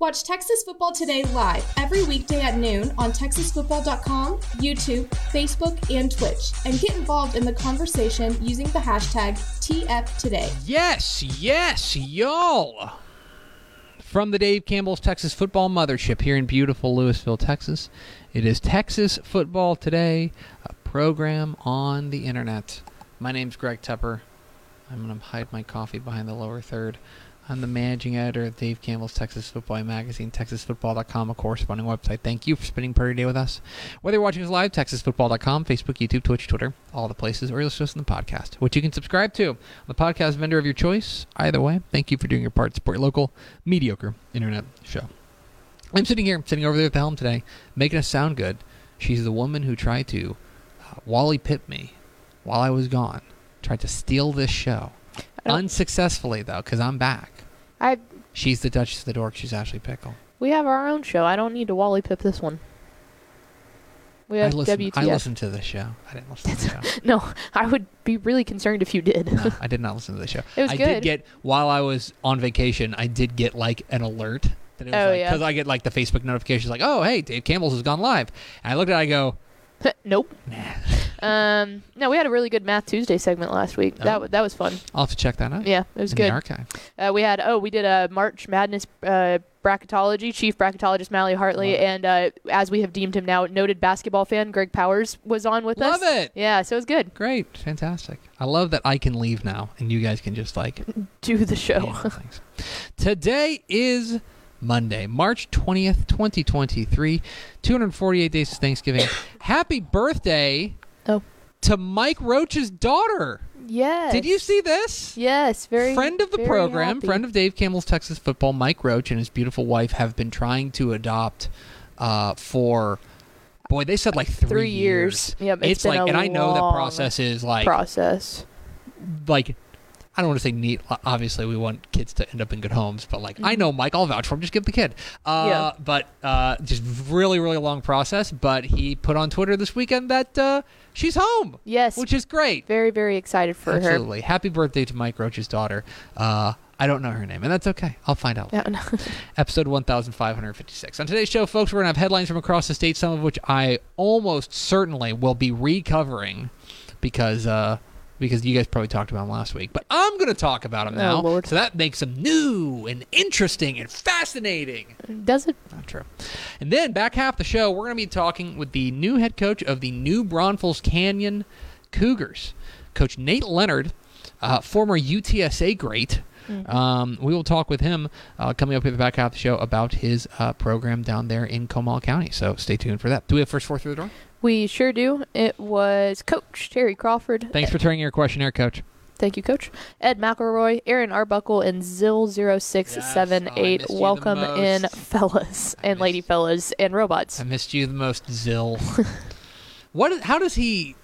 Watch Texas Football Today live every weekday at noon on TexasFootball.com, YouTube, Facebook, and Twitch, and get involved in the conversation using the hashtag TFToday. Yes, yes, y'all. From the Dave Campbell's Texas Football Mothership here in beautiful Lewisville, Texas, it is Texas Football Today, a program on the internet. My name's Greg Tepper. I'm going to hide my coffee behind the lower third. I'm the managing editor of Dave Campbell's Texas Football Magazine, TexasFootball.com, a corresponding website. Thank you for spending part of your day with us. Whether you're watching us live, TexasFootball.com, Facebook, YouTube, Twitch, Twitter, all the places, or you're listening to us on the podcast, which you can subscribe to on the podcast vendor of your choice. Either way, thank you for doing your part to support your local, mediocre internet show. I'm sitting here, sitting over there at the helm today, making us sound good. She's the woman who tried to uh, Wally Pipp me while I was gone, tried to steal this show. Unsuccessfully, though, because I'm back. I She's the Duchess of the Dork. She's Ashley Pickle. we have our own show. I don't need to Wally Pipp this one. We I have WTF. I listened to the show. I didn't listen to the show. No, I would be really concerned if you did. No, I did not listen to the show. It was I good. did get while I was on vacation. I did get like an alert. That it was Oh, like, yeah. Because I get like the Facebook notifications, like, "Oh, hey, Dave Campbell's has gone live." And I looked at, it, I go, nope. "Nah, Um, no, we had a really good Math Tuesday segment last week. Oh. That wa- that was fun. I'll have to check that out." Yeah, it was in the archive. Uh, we had oh, we did a March Madness uh, bracketology. Chief bracketologist Mally Hartley, Love and uh, as we have deemed him now, noted basketball fan Greg Powers was on with Love us. Love it. Yeah, so it was good. Great, fantastic. I love that I can leave now, and you guys can just like Do the show. Today is Monday, March 20th, 2023. 248 days to Thanksgiving. Happy birthday Oh. to Mike Roach's daughter. yes. Did you see this? Yes, very friend of the program, happy. friend of Dave Campbell's Texas Football, Mike Roach and his beautiful wife have been trying to adopt uh, for boy, they said like three, Three years. Yep, it's it's like, and I know that process is like process. like I don't want to say neat. Obviously, we want kids to end up in good homes, but like I know Mike, I'll vouch for him. Just give the kid. Uh, Mm-hmm. Yeah. But uh, just really, really long process. But he put on Twitter this weekend that uh, she's home, Yes, which is great. very very excited for her. Absolutely. Happy birthday to Mike Roach's daughter. Uh, I don't know her name, and that's okay. I'll find out. Yeah, no. Episode 1556. On today's show, folks, we're going to have headlines from across the state, some of which I almost certainly will be recovering because uh, because you guys probably talked about them last week. But I'm going to talk about them Oh, now. Lord. So that makes them new and interesting and fascinating. Does it? Not true. And then back half the show, we're going to be talking with the new head coach of the New Braunfels Canyon Cougars, Coach Nate Leonard, uh, former UTSA great. Um, we will talk with him uh, coming up at the back half of the show about his uh, program down there in Comal County. So stay tuned for that. Do we have first four through the door? We sure do. It was Coach Terry Crawford. Thanks for turning your questionnaire, Coach. Thank you, Coach. Ed McElroy, Aaron Arbuckle, and Zill0678. Yes. Oh, I missed you the Welcome in, fellas I and lady fellas and robots. I missed you the most, Zill. what? is- How does he?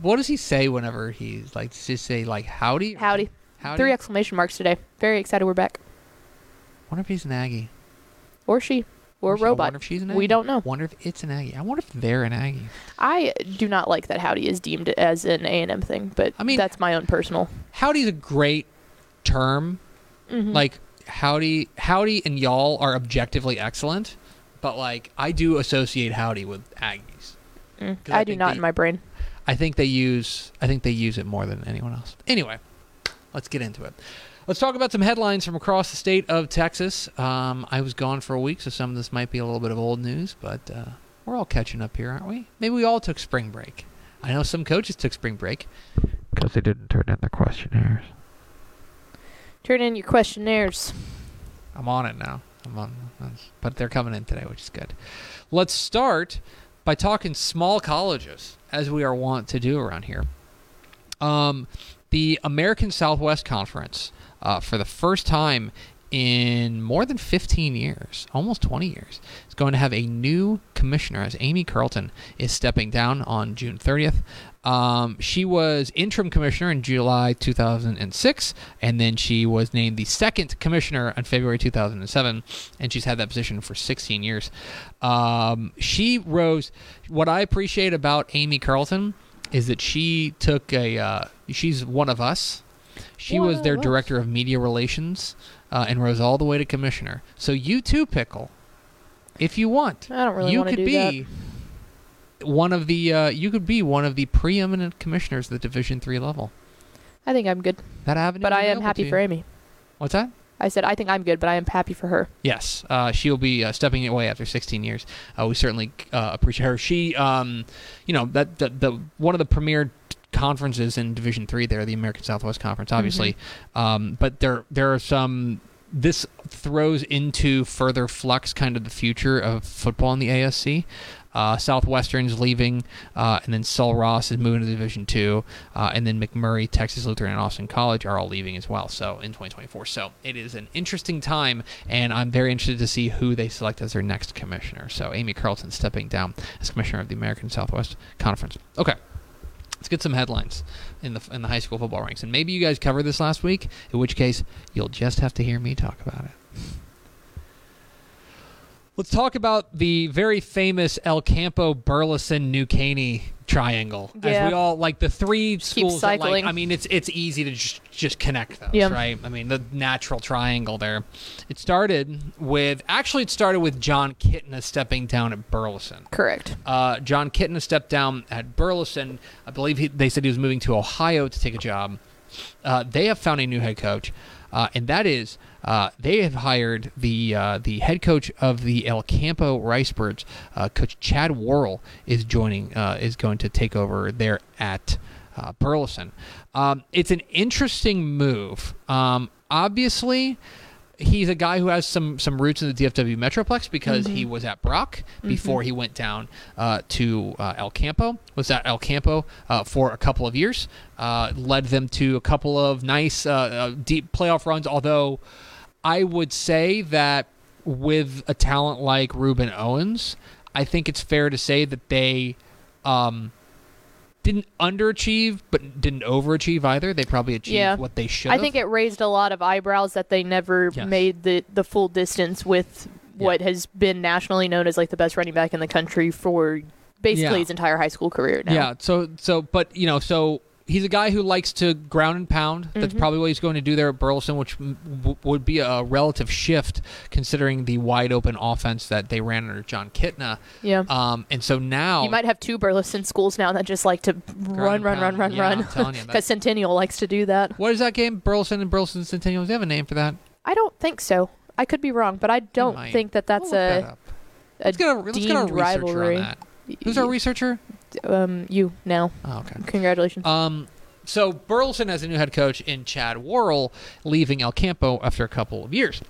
What does he say whenever he's like? Does he say like howdy? Howdy. Howdy. Three exclamation marks today. Very excited we're back. wonder if he's an Aggie. Or she. Or Or she- I robot. wonder if she's an Aggie. We don't know. Wonder if it's an Aggie. I wonder if they're an Aggie. I do not like that howdy is deemed as an A&M thing, but I mean- that's my own personal. Howdy's a great term. Mhm. Like howdy, howdy, and y'all are objectively excellent, but like I do associate howdy with Aggies. Mm, I I do not they- in my brain. I think they use I think they use it more than anyone else. Anyway, let's get into it. Let's talk about some headlines from across the state of Texas. Um, I was gone for a week, so some of this might be a little bit of old news, but uh, we're all catching up here, aren't we? Maybe we all took spring break. I know some coaches took spring break because they didn't turn in their questionnaires. Turn in your questionnaires. I'm on it now. I'm on, but they're coming in today, which is good. Let's start by talking small colleges, as we are wont to do around here. Um, the American Southwest Conference, uh, for the first time in more than 15 years, almost 20 years, is going to have a new commissioner as Amy Carlton is stepping down on June 30th. Um, she was interim commissioner in July 2006, and then she was named the second commissioner in February 2007, and she's had that position for 16 years. Um, she rose. What I appreciate about Amy Carlton is that she took a. Uh, she's one of us. She One was their of director of media relations uh, and rose all the way to commissioner. So you too, pickle, if you want I don't really you want to could do that. be one of the uh, you could be one of the preeminent commissioners at the division three level I think I'm good, that avenue but I am happy for. Amy. what's that I said I think I'm good, but I am happy for her. yes uh, she'll be uh, stepping away after 16 years uh, we certainly uh, appreciate her she um, you know that the, the one of the premier conferences in division three there the american southwest conference obviously um, but there there are some this throws into further flux kind of the future of football in the ASC. Uh, Southwestern's leaving, uh, and then Sul Ross is moving to Division Two, uh, and then McMurry, Texas Lutheran, and Austin College are all leaving as well. So in 2024, so it is an interesting time, and I'm very interested to see who they select as their next commissioner. So Amy Carlton stepping down as commissioner of the American Southwest Conference. Okay. Let's get some headlines in the in the high school football ranks, and maybe you guys covered this last week. In which case, you'll just have to hear me talk about it. Let's talk about the very famous El Campo Burleson New Caney triangle. As we all like the three schools. that, like- I mean, it's it's easy to just just connect those, Yeah. right? I mean, the natural triangle there. It started with actually it started with Jon Kitna stepping down at Burleson. Correct. Uh, Jon Kitna stepped down at Burleson. I believe he, they said he was moving to Ohio to take a job. Uh, they have found a new head coach, uh, and that is uh, they have hired the uh, the head coach of the El Campo Ricebirds. Uh, coach Chad Worrell is joining uh, is going to take over there at Burleson. Um, it's an interesting move. Um, obviously, he's a guy who has some some roots in the DFW Metroplex because he was at Brock before he went down uh, to uh, El Campo. Was at El Campo uh, for a couple of years, uh, led them to a couple of nice uh, uh, deep playoff runs. Although I would say that with a talent like Rueben Owens, I think it's fair to say that they. Um, didn't underachieve, but didn't overachieve either. They probably achieved Yeah. what they should. I think it raised a lot of eyebrows that they never Yes. made the the full distance with what has been nationally known as like the best running back in the country for basically Yeah. his entire high school career now. Yeah. So so, but you know, so he's a guy who likes to ground and pound. That's Mm-hmm. probably what he's going to do there at Burleson, which w- would be a relative shift considering the wide open offense that they ran under Jon Kitna. Yeah. Um, and so now You might have two Burleson schools now that just like to run, run, run, run, Yeah, run. I'm telling you, that- Because Centennial likes to do that. what is that game? Burleson and Burleson Centennial. Does they have a name for that? I don't think so. I could be wrong, but I don't think that that's We'll look that a, a Let's get a, let's get a rivalry. on that. Who's our researcher? Um, you now. Oh, okay. Congratulations. Um, so Burleson has a new head coach in Chad Worrell, leaving El Campo after a couple of years.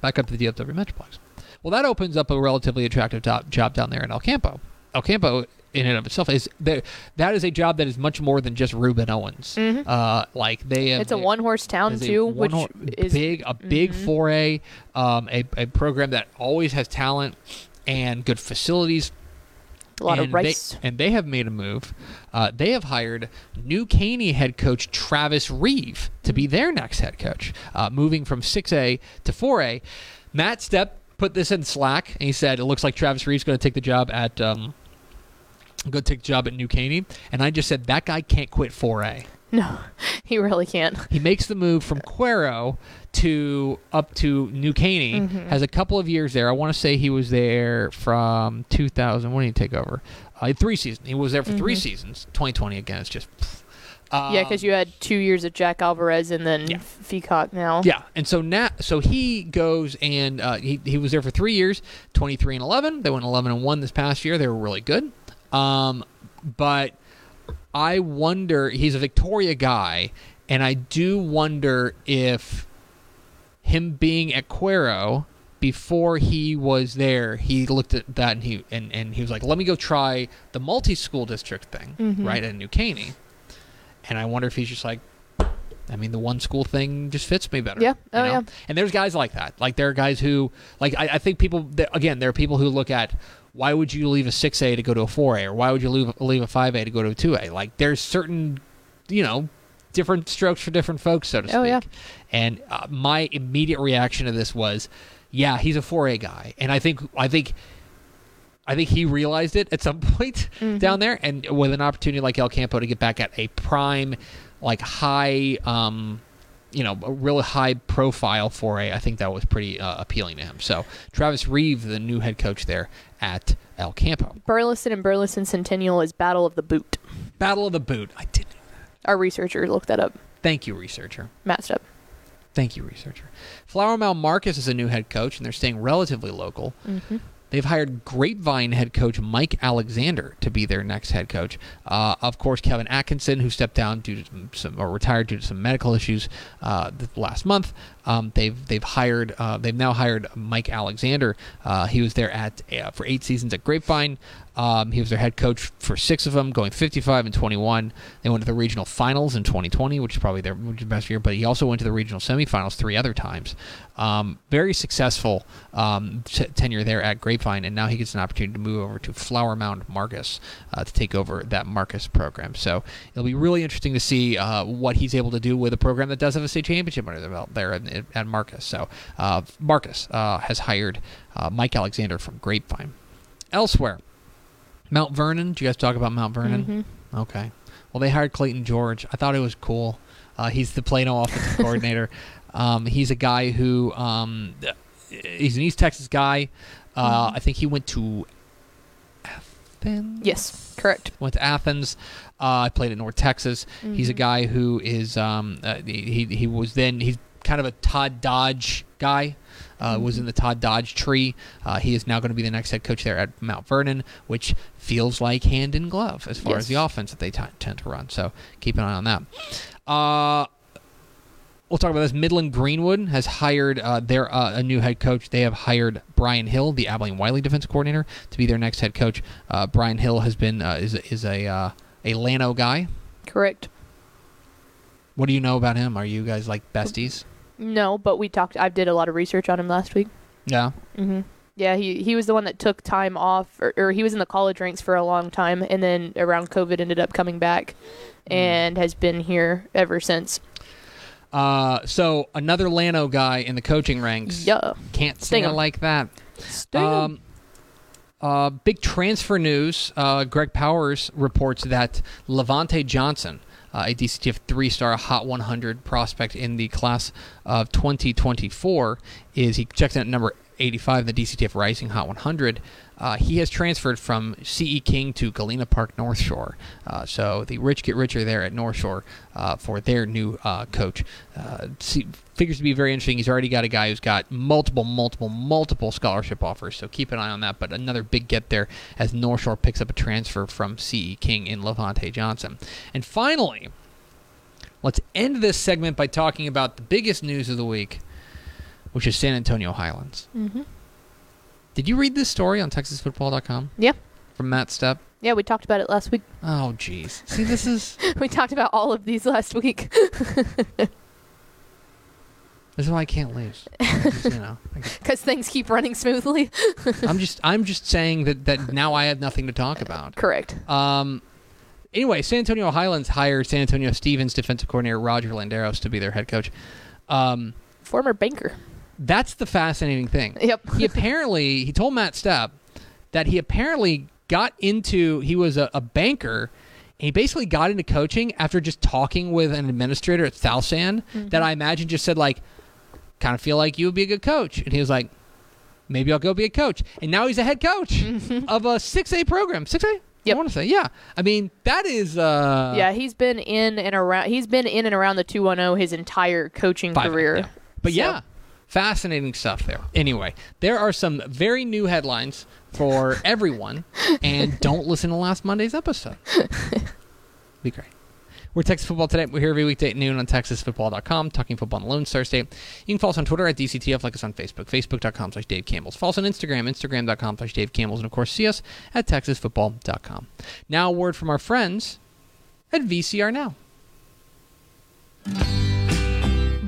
Back up to the DFW Metroplex. Well, that opens up a relatively attractive top job down there in El Campo. El Campo, in and of itself, is there. That is a job that is much more than just Rueben Owens. Uh, like they have, Mm-hmm. it's a one horse town too, which is big a big Mhm. foray, um, a, a program that always has talent and good facilities a lot and of rice. They, and they have made a move. Uh, they have hired New Caney head coach Travis Reeve to be their next head coach, uh, moving from 6A to 4A. Matt Stepp put this in Slack, and he said it looks like Travis Reeve's going to take the job at. Um, Going to take the job at New Caney, and I just said that guy can't quit 4A. No, he really can't. He makes the move from Cuero to up to New Caney. Mm-hmm. Has a couple of years there. I want to say he was there from 2000. When did he take over? Uh, three seasons. He was there for three Mm-hmm. seasons. 2020 again. It's just. Um, yeah, because you had two years of Jack Alvarez and then Yeah. Feacock now. Yeah, and so now, so he goes and uh, he he was there for three years, twenty three and eleven. They went eleven and one this past year. They were really good. Um, but I wonder. He's a Victoria guy, and I do wonder if him being at Cuero before he was there, he looked at that and he and, and he was like, "Let me go try the multi school district thing, Mhm. right at New Caney." And I wonder if he's just like, I mean, the one school thing just fits me better. Yeah. you Oh, know? yeah. And there's guys like that. Like there are guys who, like I, I think people that, again, there are people who look at why would you leave a six A to go to a four A, or why would you leave leave a five A to go to a two A? Like there's certain, you know, different strokes for different folks, so to speak. Oh, yeah. And uh, my immediate reaction to this was, yeah, he's a four A guy, and I think I think. I think he realized it at some point Mm-hmm. down there, and with an opportunity like El Campo to get back at a prime, like high, um, you know, a really high profile foray, I think that was pretty uh, appealing to him. So Travis Reeve, the new head coach there at El Campo, Burleson and Burleson Centennial is Battle of the Boot. Battle of the Boot. I did. Our researcher looked that up. Thank you, researcher. Matched up. Thank you, researcher. Flower Mound Marcus is a new head coach, and they're staying relatively local. Mm-hmm. They've hired Grapevine head coach Mike Alexander to be their next head coach. Uh, of course, Kevin Atkinson, who stepped down due to some, or retired due to some medical issues uh, last month. Um, they've they've hired uh, they've now hired Mike Alexander. Uh, he was there at uh, for eight seasons at Grapevine. Um, he was their head coach for six of them, going 55 and 21. They went to the regional finals in 2020, which is probably their best year. But he also went to the regional semifinals three other times. Um, very successful um, t- tenure there at Grapevine, and now he gets an opportunity to move over to Flower Mound Marcus uh, to take over that Marcus program. So it'll be really interesting to see uh, what he's able to do with a program that does have a state championship under their belt there at, at Marcus. So uh, Marcus uh, has hired uh, Mike Alexander from Grapevine. Elsewhere, Mount Vernon. Did you guys talk about Mount Vernon? Mm-hmm. Okay. Well, they hired Clayton George. I thought it was cool. Uh, he's the Plano offensive coordinator. Um, he's a guy who um, he's an East Texas guy. Uh, I think he went to Athens. Yes, correct. Went to Athens. Uh, I played at North Texas. He's a Mhm. guy who is um, uh, he he was then he's kind of a Todd Dodge guy. Uh, Was in the Todd Dodge tree. Uh, he is now going to be the next head coach there at Mount Vernon, which feels like hand in glove as far as the offense that they t- tend to run. So keep an eye on that. Uh, we'll talk about this. Midland Greenwood has hired uh, their uh, a new head coach. They have hired Brian Hill, the Abilene Wiley defense coordinator, to be their next head coach. Uh, Brian Hill has been uh, is is a uh, a Llano guy. Correct. What do you know about him? Are you guys like besties? No, but we talked. I did a lot of research on him last week. Yeah. hmm Yeah, he he was the one that took time off, or, or he was in the college ranks for a long time, and then around COVID ended up coming back, Mm. and has been here ever since. Uh, so another Llano guy in the coaching ranks. Yeah, Can't Sting say I 'em. like that. Sting. Um, uh, big transfer news. Uh, Greg Powers reports that Levante Johnson, uh, a DCTF three-star Hot 100 prospect in the class of 2024, is he checked in at number 85 in the DCTF Rising Hot 100. Uh, he has transferred from CE King to Galena Park North Shore. Uh, so the rich get richer there at North Shore uh, for their new uh, coach. Uh, see, figures to be very interesting. He's already got a guy who's got multiple, multiple, multiple scholarship offers. So keep an eye on that. But another big get there as North Shore picks up a transfer from CE King in Levante Johnson. And finally, let's end this segment by talking about the biggest news of the week, which is San Antonio Highlands. Mhm. Did you read this story on TexasFootball.com Yeah, from Matt Stepp? yeah, we talked about it last week. Oh, jeez. See, this is we talked about all of these last week. this is why I can't lose. Just, you know, because things keep running smoothly. I'm just I'm just saying that that now I have nothing to talk about. Correct. Um. Anyway, San Antonio Highlands hired San Antonio Stevens defensive coordinator Roger Landeros to be their head coach. Um, Former banker. That's the fascinating thing. Yep. he apparently he told Matt Stepp that he apparently got into he was a, a banker and he basically got into coaching after just talking with an administrator at Thalsan that I imagine just said like kind of feel like you would be a good coach and he was like maybe I'll go be a coach and now he's a head coach of a 6A program 6A Yep. I want to say, yeah. I mean, that is. Uh, yeah, he's been in and around. He's been in and around the two one zero his entire coaching career. yeah. But So- yeah, fascinating stuff there. Anyway, there are some very new headlines for everyone, and don't listen to last Monday's episode. Be great. We're Texas Football Today. We're here every weekday at noon on TexasFootball.com, talking football on the Lone Star State. You can follow us on Twitter at DCTF, like us on Facebook, Facebook.com slash Dave Campbell's. Follow us on Instagram, Instagram.com slash Dave Campbell's, and of course, see us at TexasFootball.com. Now, a word from our friends at VCR Now.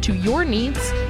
to your needs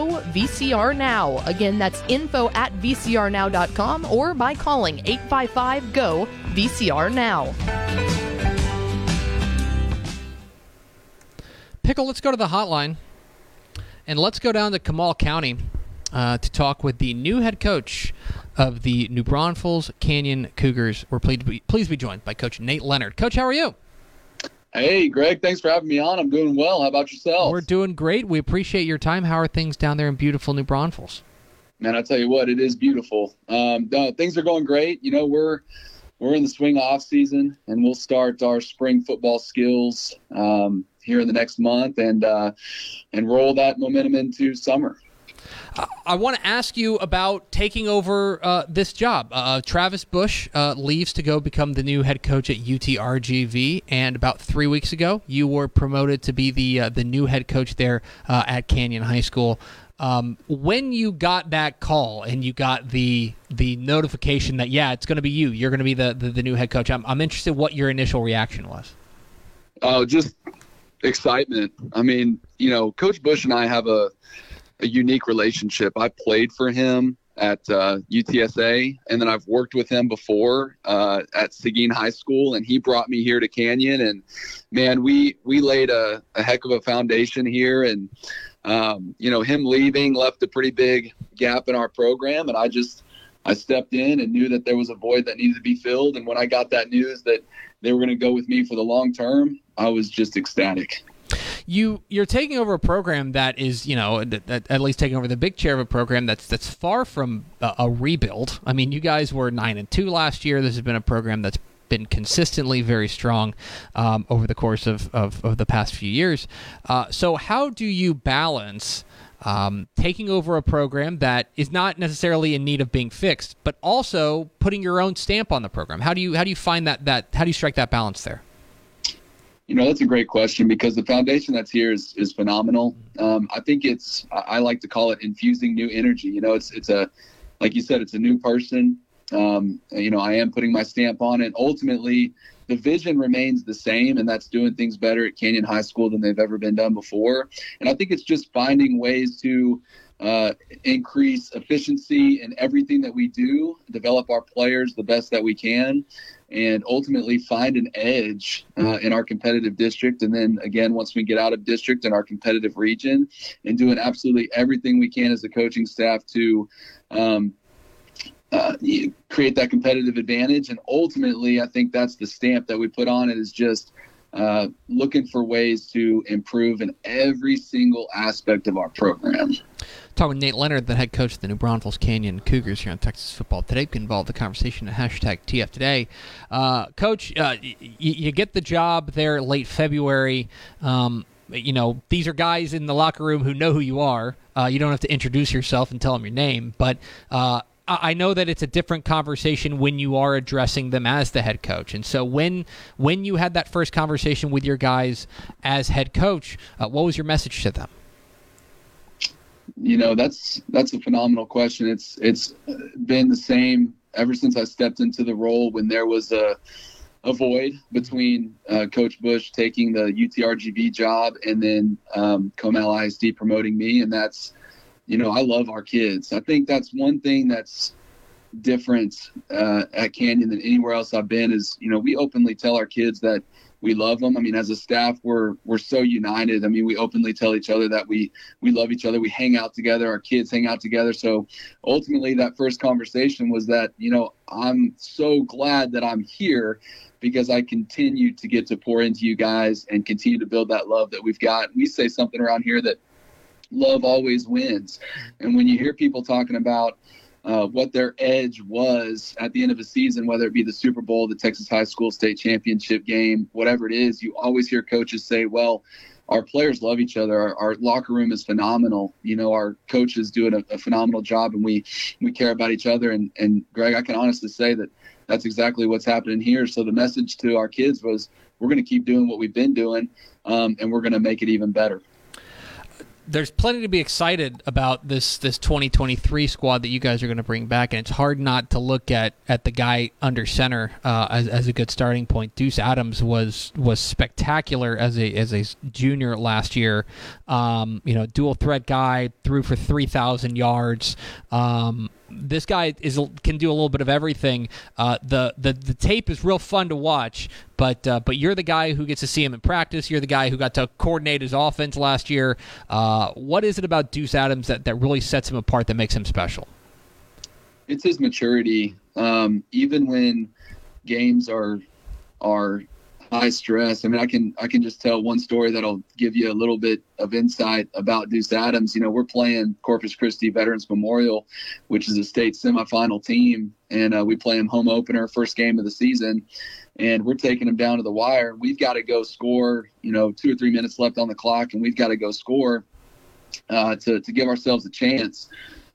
VCR Now. Again, that's info at vcrnow.com or by calling 855 GO VCR Now. Pickle, let's go to the hotline and let's go down to Comal County uh, to talk with the new head coach of the New Braunfels Canyon Cougars. We're pleased to be, pleased to be joined by Coach Nate Leonard. Coach, how are you? Hey, Greg, thanks for having me on. I'm doing well. How about yourself? We're doing great. We appreciate your time. How are things down there in beautiful New Braunfels? Man, I tell you what, it is beautiful. Um, no, things are going great. You know, we're we're in the swing off season, and we'll start our spring football skills um, here in the next month, and uh, and roll that momentum into summer. I want to ask you about taking over uh, this job. Uh, Travis Bush uh, leaves to go become the new head coach at UTRGV, and about three weeks ago, you were promoted to be the uh, the new head coach there uh, at Canyon High School. Um, when you got that call and you got the the notification that yeah, it's going to be you, you're going to be the, the the new head coach. I'm I'm interested what your initial reaction was. Oh, just excitement. I mean, you know, Coach Bush and I have a a unique relationship. I played for him at uh, UTSA, and then I've worked with him before uh, at Seguin High School, and he brought me here to Canyon. And man, we we laid a, a heck of a foundation here, and um, you know, him leaving left a pretty big gap in our program, and I just I stepped in and knew that there was a void that needed to be filled. And when I got that news that they were going to go with me for the long term, I was just ecstatic you you're taking over a program that is you know at, at least taking over the big chair of a program that's that's far from a, a, rebuild. I mean, you guys were nine and two last year. This has been a program that's been consistently very strong um, over the course of, of, of, the past few years. Uh, so how do you balance? Um, taking over a program that is not necessarily in need of being fixed, but also putting your own stamp on the program. How do you how do you find that that how do you strike that balance there? You know, that's a great question because the foundation that's here is is phenomenal. Um, I think it's I like to call it infusing new energy. You know, it's it's a like you said, it's a new person. Um, you know, I am putting my stamp on it. Ultimately, the vision remains the same, and that's doing things better at Canyon High School than they've ever been done before. And I think it's just finding ways to uh, increase efficiency in everything that we do, develop our players the best that we can, and ultimately find an edge uh, in our competitive district. And then again, once we get out of district in our competitive region, and doing absolutely everything we can as a coaching staff to um, uh, create that competitive advantage. And ultimately, I think that's the stamp that we put on it is just uh, looking for ways to improve in every single aspect of our program. Talking with Nate Leonard, the head coach of the New Braunfels Canyon Cougars here on Texas Football Today. Get involved in the conversation at hashtag TF Today. Uh, coach, uh, y- you get the job there late February. Um, you know, these are guys in the locker room who know who you are. Uh, you don't have to introduce yourself and tell them your name, but uh, I know that it's a different conversation when you are addressing them as the head coach. And so when when you had that first conversation with your guys as head coach, uh, what was your message to them? You know, that's that's a phenomenal question. It's it's been the same ever since I stepped into the role when there was a a void between uh, Coach Bush taking the UTRGV job and then um, Comal ISD promoting me, and that's you know, I love our kids. I think that's one thing that's different uh, at Canyon than anywhere else I've been is, you know, we openly tell our kids that we love them. I mean, as a staff, we're we're so united. I mean, we openly tell each other that we we love each other. We hang out together. Our kids hang out together. So ultimately, that first conversation was that you know I'm so glad that I'm here because I continue to get to pour into you guys and continue to build that love that we've got. We say something around here that love always wins. And when you hear people talking about uh, what their edge was at the end of a season, whether it be the Super Bowl, the Texas High School State Championship game, whatever it is, you always hear coaches say, well, our players love each other. Our, our locker room is phenomenal. You know, our coaches doing a, a phenomenal job, and we we care about each other. And and Greg, I can honestly say that that's exactly what's happening here. So the message to our kids was, we're going to keep doing what we've been doing, um, and we're going to make it even better there's plenty to be excited about this this 2023 squad that you guys are going to bring back, and it's hard not to look at at the guy under center uh, as, as a good starting point. Deuce Adams was was spectacular as a as a junior last year. Um, you know, dual threat guy, threw for 3,000 yards. Um, this guy is can do a little bit of everything. Uh, the, the the tape is real fun to watch, but uh, but you're the guy who gets to see him in practice. You're the guy who got to coordinate his offense last year. Uh, what is it about Deuce Adams that, that really sets him apart that makes him special? It's his maturity. Um, even when games are are high stress. I mean, I can I can just tell one story that'll give you a little bit of insight about Deuce Adams. You know, we're playing Corpus Christi Veterans Memorial, which is a state semifinal team, and uh, we play them home opener, first game of the season, and we're taking them down to the wire. We've got to go score. You know, two or three minutes left on the clock, and we've got to go score uh, to to give ourselves a chance.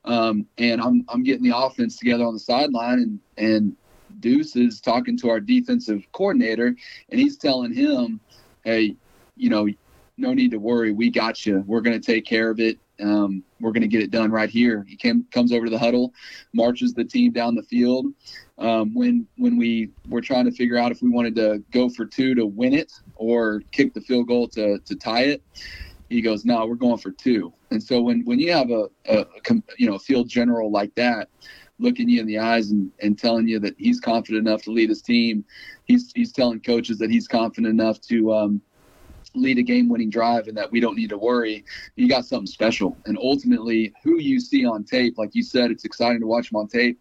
Um, and I'm I'm getting the offense together on the sideline, and and Deuce is talking to our defensive coordinator, and he's telling him, "Hey, you know, no need to worry. We got you. We're going to take care of it. Um, we're going to get it done right here." He came, comes over to the huddle, marches the team down the field. Um, when when we were trying to figure out if we wanted to go for two to win it or kick the field goal to to tie it, he goes, "No, we're going for two. And so when when you have a, a, you know a field general like that looking you in the eyes and, and telling you that he's confident enough to lead his team. He's he's telling coaches that he's confident enough to um, lead a game-winning drive and that we don't need to worry. You got something special. And ultimately, who you see on tape, like you said, it's exciting to watch him on tape.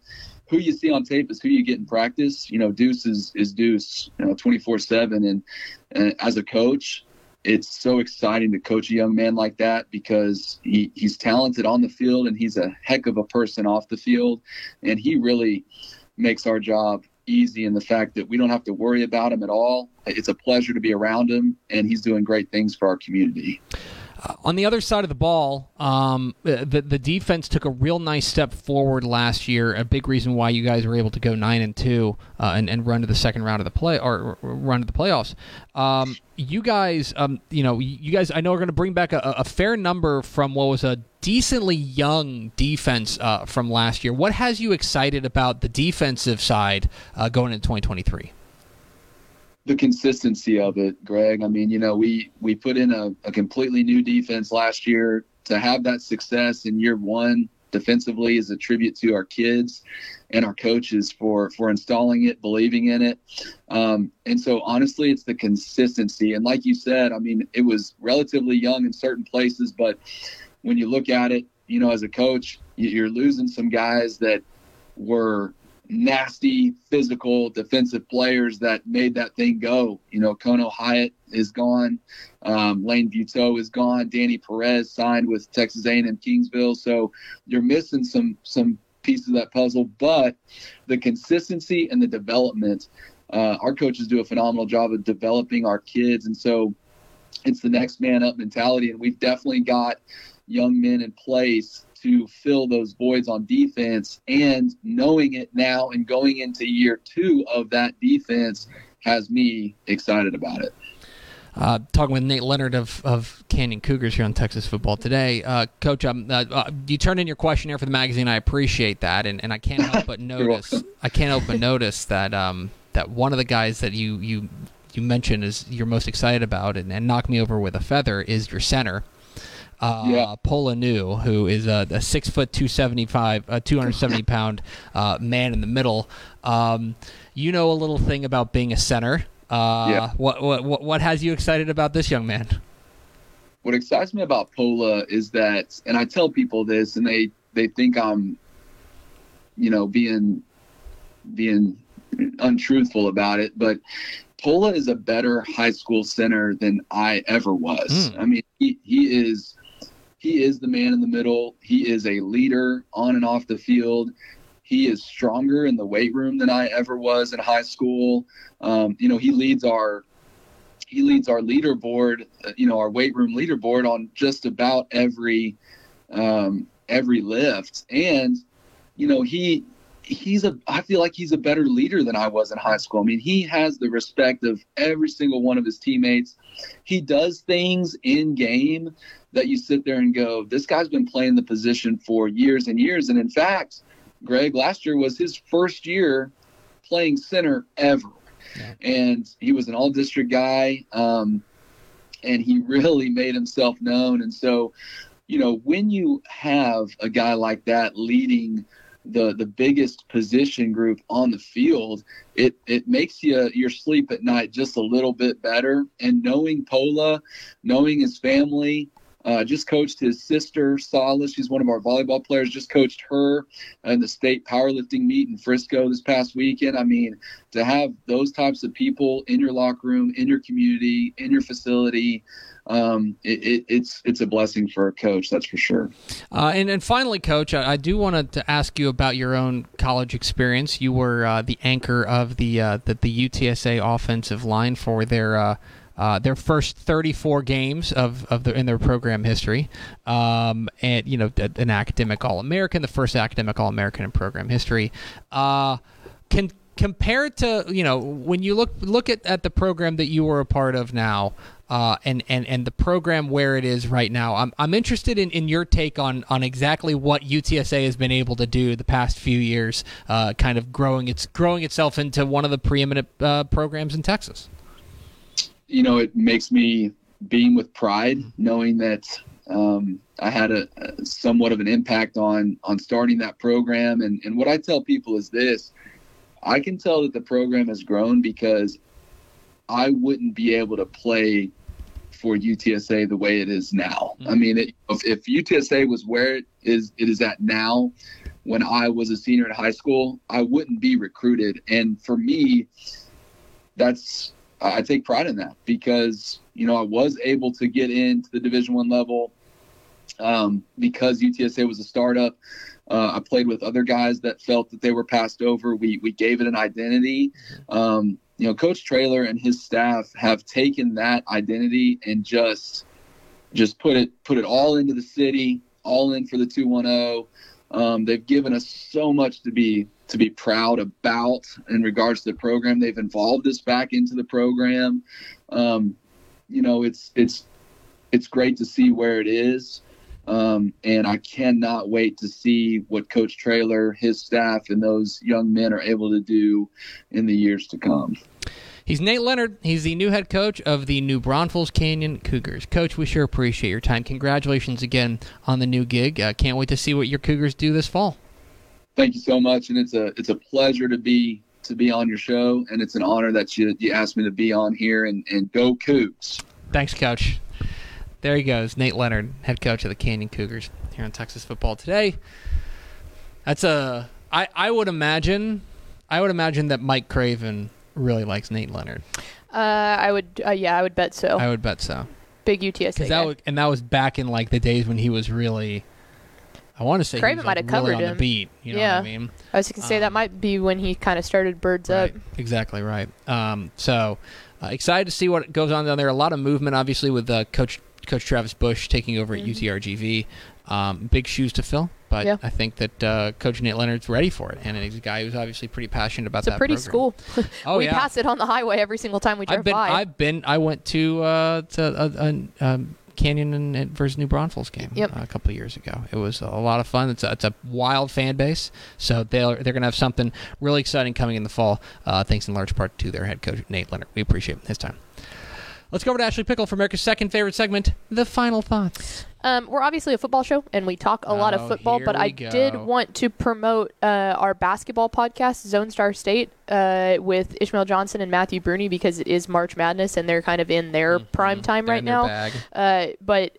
Who you see on tape is who you get in practice. You know, Deuce is, is Deuce, you know, 24/7. And, and as a coach, it's so exciting to coach a young man like that because he, he's talented on the field and he's a heck of a person off the field. And he really makes our job easy in the fact that we don't have to worry about him at all. It's a pleasure to be around him, and he's doing great things for our community. Uh, on the other side of the ball, um, the the defense took a real nice step forward last year. A big reason why you guys were able to go nine and two uh, and, and run to the second round of the play or, run to the playoffs. Um, you guys, um, you know, you guys, I know are going to bring back a, a, fair number from what was a decently young defense uh, from last year. What has you excited about the defensive side uh, going into 2023? The consistency of it, Greg. I mean, you know, we we put in a, a completely new defense last year. To have that success in year one defensively is a tribute to our kids and our coaches for for installing it, believing in it. Um, and so, honestly, it's the consistency. And like you said, I mean, it was relatively young in certain places, but when you look at it, you know, as a coach, you're losing some guys that were nasty, physical defensive players that made that thing go. You know, Kono Hyatt is gone. Um, Lane Buteau is gone. Danny Perez signed with Texas A&M Kingsville. So you're missing some some pieces of that puzzle, but the consistency and the development. Uh, our coaches do a phenomenal job of developing our kids, and so it's the next man up mentality. And we've definitely got young men in place to fill those voids on defense. And knowing it now and going into year two of that defense has me excited about it. Uh, talking with Nate Leonard of, of Canyon Cougars here on Texas Football Today. Uh, Coach, um, uh, uh you turned in your questionnaire for the magazine. I appreciate that, and, and I can't help but notice I can't help but notice that um, that one of the guys that you you you mentioned is you're most excited about and, and knock me over with a feather is your center. Uh, yeah. Pola Nu, who is a, a six foot two seventy five, a two hundred seventy pound uh, man in the middle. Um, you know a little thing about being a center. Uh, yeah. What, what what has you excited about this young man? What excites me about Pola is that, and I tell people this, and they they think I'm, you know, being being untruthful about it, but Pola is a better high school center than I ever was. Mm. I mean, he, he is he is the man in the middle. He is a leader on and off the field. He is stronger in the weight room than I ever was in high school. Um, you know, he leads our he leads our leaderboard, uh, you know, our weight room leaderboard on just about every um, every lift. And you know, he he's a I feel like he's a better leader than I was in high school. I mean, he has the respect of every single one of his teammates. He does things in game that you sit there and go, this guy's been playing the position for years and years. And in fact, Greg last year was his first year playing center ever. Yeah. And he was an all district guy. Um, and he really made himself known. And so, you know, when you have a guy like that leading the the biggest position group on the field, it it makes you your sleep at night just a little bit better. And knowing Pola, knowing his family, uh, just coached his sister, Solace. She's one of our volleyball players. Just coached her in the state powerlifting meet in Frisco this past weekend. I mean, to have those types of people in your locker room, in your community, in your facility, um, it, it, it's it's a blessing for a coach, that's for sure. Uh, and and finally, coach, I, I, do want to ask you about your own college experience. You were uh, the anchor of the, uh, the the UTSA offensive line for their uh, their first 34 games of, of the, in their program history, um, and you know an academic All American, the first academic All American in program history. Uh, can compare to you know when you look look at, at the program that you were a part of now. Uh, and, and, and the program where it is right now. I'm, I'm interested in, in your take on, on exactly what UTSA has been able to do the past few years, uh, kind of growing its growing itself into one of the preeminent uh, programs in Texas you know, it makes me beam with pride knowing that um, I had a, a, somewhat of an impact on on starting that program. And and what I tell people is this: I can tell that the program has grown because I wouldn't be able to play for UTSA the way it is now. Mm-hmm. I mean, it, if, if UTSA was where it is it is at now, when I was a senior in high school, I wouldn't be recruited. And for me, that's I take pride in that because you know I was able to get into the Division One level um, because UTSA was a startup. Uh, I played with other guys that felt that they were passed over. We we gave it an identity. Um, you know, Coach Traylor and his staff have taken that identity and just just put it put it all into the city, all in for the two one zero. Um, they've given us so much to be to be proud about in regards to the program. They've involved us back into the program. Um, you know, it's it's it's great to see where it is. Um, and I cannot wait to see what Coach Traylor, his staff, and those young men are able to do in the years to come. He's Nate Leonard. He's the new head coach of the New Braunfels Canyon Cougars. Coach, we sure appreciate your time. Congratulations again on the new gig. Uh, can't wait to see what your Cougars do this fall thank you so much, and it's a it's a pleasure to be to be on your show, and it's an honor that you you asked me to be on here. And and go Cougs! Thanks, Coach. There he goes, Nate Leonard, head coach of the Canyon Cougars here on Texas Football Today. That's a I I would imagine I would imagine that Mike Craven really likes Nate Leonard. Uh, I would uh, yeah, I would bet so. I would bet so. Big UTSA. That was, and that was back in like the days when he was really I want to say Craven might have covered on him. the beat. You know yeah. what I mean? I was going to say um, that might be when he kind of started Birds right, Up. Exactly right. Um, so uh, excited to see what goes on down there. A lot of movement, obviously, with uh, Coach Coach Travis Bush taking over mm-hmm. at UTRGV. Um, big shoes to fill, but Yeah. I think that uh, Coach Nate Leonard's ready for it, and he's a guy who's obviously pretty passionate about It's a pretty program. school. Oh we yeah, pass it on the highway every single time we drive I've been. by. I've been. I went to uh, to a, a, um, Canyon and, versus New Braunfels game Yep. uh, a couple of years ago. It was a lot of fun. It's a, it's a wild fan base, so they're they're gonna have something really exciting coming in the fall. Uh, thanks in large part to their head coach Nate Leonard. We appreciate his time. Let's go over to Ashley Pickle for America's second favorite segment, the final thoughts. Um, we're obviously a football show, and we talk a lot Oh, of football. here But we I did want to promote uh, our basketball podcast, Zone Star State, uh, with Ishmael Johnson and Matthew Bruni, because it is March Madness, and they're kind of in their prime time They're right in their now. bag. Uh, but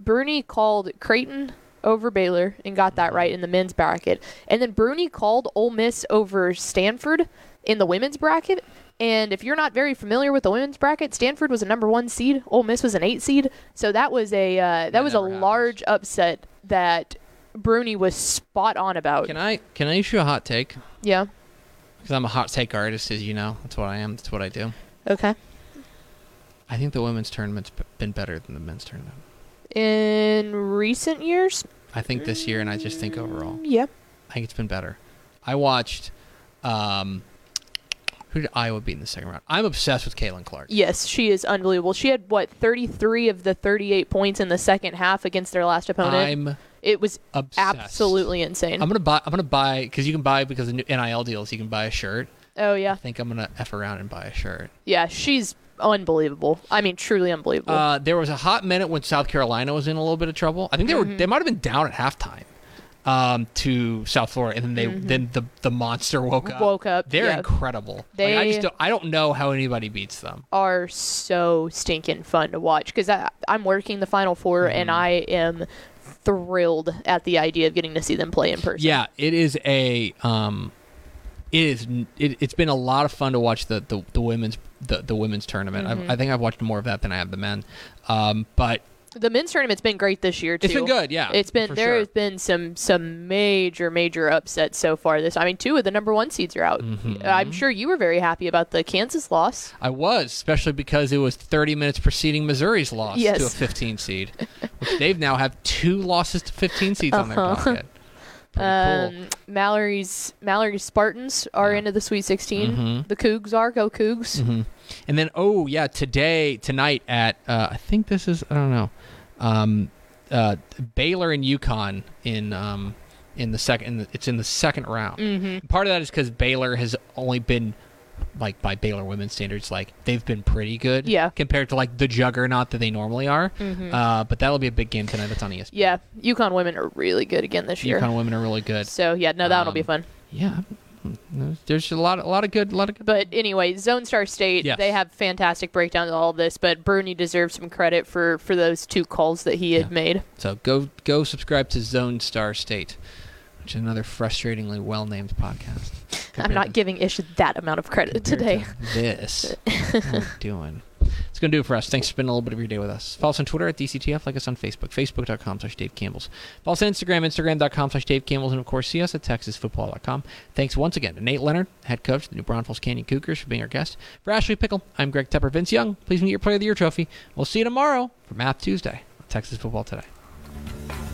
Bruni called Creighton over Baylor and got that right in the men's bracket, and then Bruni called Ole Miss over Stanford in the women's bracket. And if you're not very familiar with the women's bracket, Stanford was a number one seed, Ole Miss was an eight seed. So that was a uh, that, was a happens. large upset that Bruni was spot on about. Can I can I issue a hot take? yeah. Because I'm a hot take artist, as you know. That's what I am. That's what I do. Okay. I think the women's tournament's been better than the men's tournament. In recent years, I think this year, and I just think overall, yeah. I think it's been better. I watched. Um, who did Iowa beat in the second round? I'm obsessed with Caitlin Clark. Yes, she is unbelievable. She had what 33 of the 38 points in the second half against their last opponent. I'm it was obsessed. absolutely insane. I'm gonna buy. I'm gonna buy because you can buy because of new NIL deals. You can buy a shirt. oh yeah. I think I'm gonna f around and buy a shirt. yeah. She's unbelievable. I mean, truly unbelievable. Uh, there was a hot minute when South Carolina was in a little bit of trouble. I think they were. Mm-hmm. They might have been down at halftime um, to South Florida, and then they then the the monster woke up. Mm-hmm. Woke up, They're yeah. incredible. Like, I just don't, I don't know how anybody beats them. are so stinking fun to watch because I'm working the Final 4 Mm-hmm. and I am thrilled at the idea of getting to see them play in person. Yeah, it is a um, it is it, it's been a lot of fun to watch the the, the women's the, the women's tournament. Mm-hmm. I've, I think I've watched more of that than I have the men. Um, but The men's tournament's been great this year too. It's been good, yeah, It's been there sure. has been some some major major upsets so far. This I mean, two of the number one seeds are out. Mm-hmm. I'm sure you were very happy about the Kansas loss. I was, especially because it was 30 minutes preceding Missouri's loss to a 15 seed, which they've now have two losses to 15 seeds on their Uh-huh. docket. Pretty cool. Um, Mallory's Mallory's Spartans are Yeah. into the Sweet 16. Mhm. The Cougs are go Cougs. hmm And then, oh yeah, today, tonight at uh, I think this is I don't know, um, uh, Baylor and UConn in um, in the second. In the, it's in the second round. Mm-hmm. Part of that is because Baylor has only been like by Baylor women's standards, like they've been pretty good. Yeah. Compared to like the juggernaut that they normally are. Mhm. Uh, but that'll be a big game tonight. That's on ESPN. Yeah, UConn women are really good again this year. UConn women are really good. So yeah, no, that'll be Um, fun. Yeah. Mm-hmm. There's a lot, a lot of good, a lot of good. But anyway, Zone Star State, Yes. they have fantastic breakdowns of all of this. But Bruni deserves some credit for for those two calls that he had Yeah. made. So go go subscribe to Zone Star State, which is another frustratingly well named podcast. I'm not to- giving Ish that amount of credit today. to This. what are doing? It's going to do it for us. Thanks for spending a little bit of your day with us. Follow us on Twitter at DCTF. Like us on Facebook, facebook.com slash Dave Campbell's. Follow us on Instagram, instagram.com slash Dave Campbell's. And of course, see us at texasfootball.com. Thanks once again to Nate Leonard, head coach of the New Braunfels Canyon Cougars, for being our guest. For Ashley Pickle, I'm Greg Tepper. Vince Young, please meet your Player of the Year trophy. We'll see you tomorrow for Math Tuesday on Texas Football Today.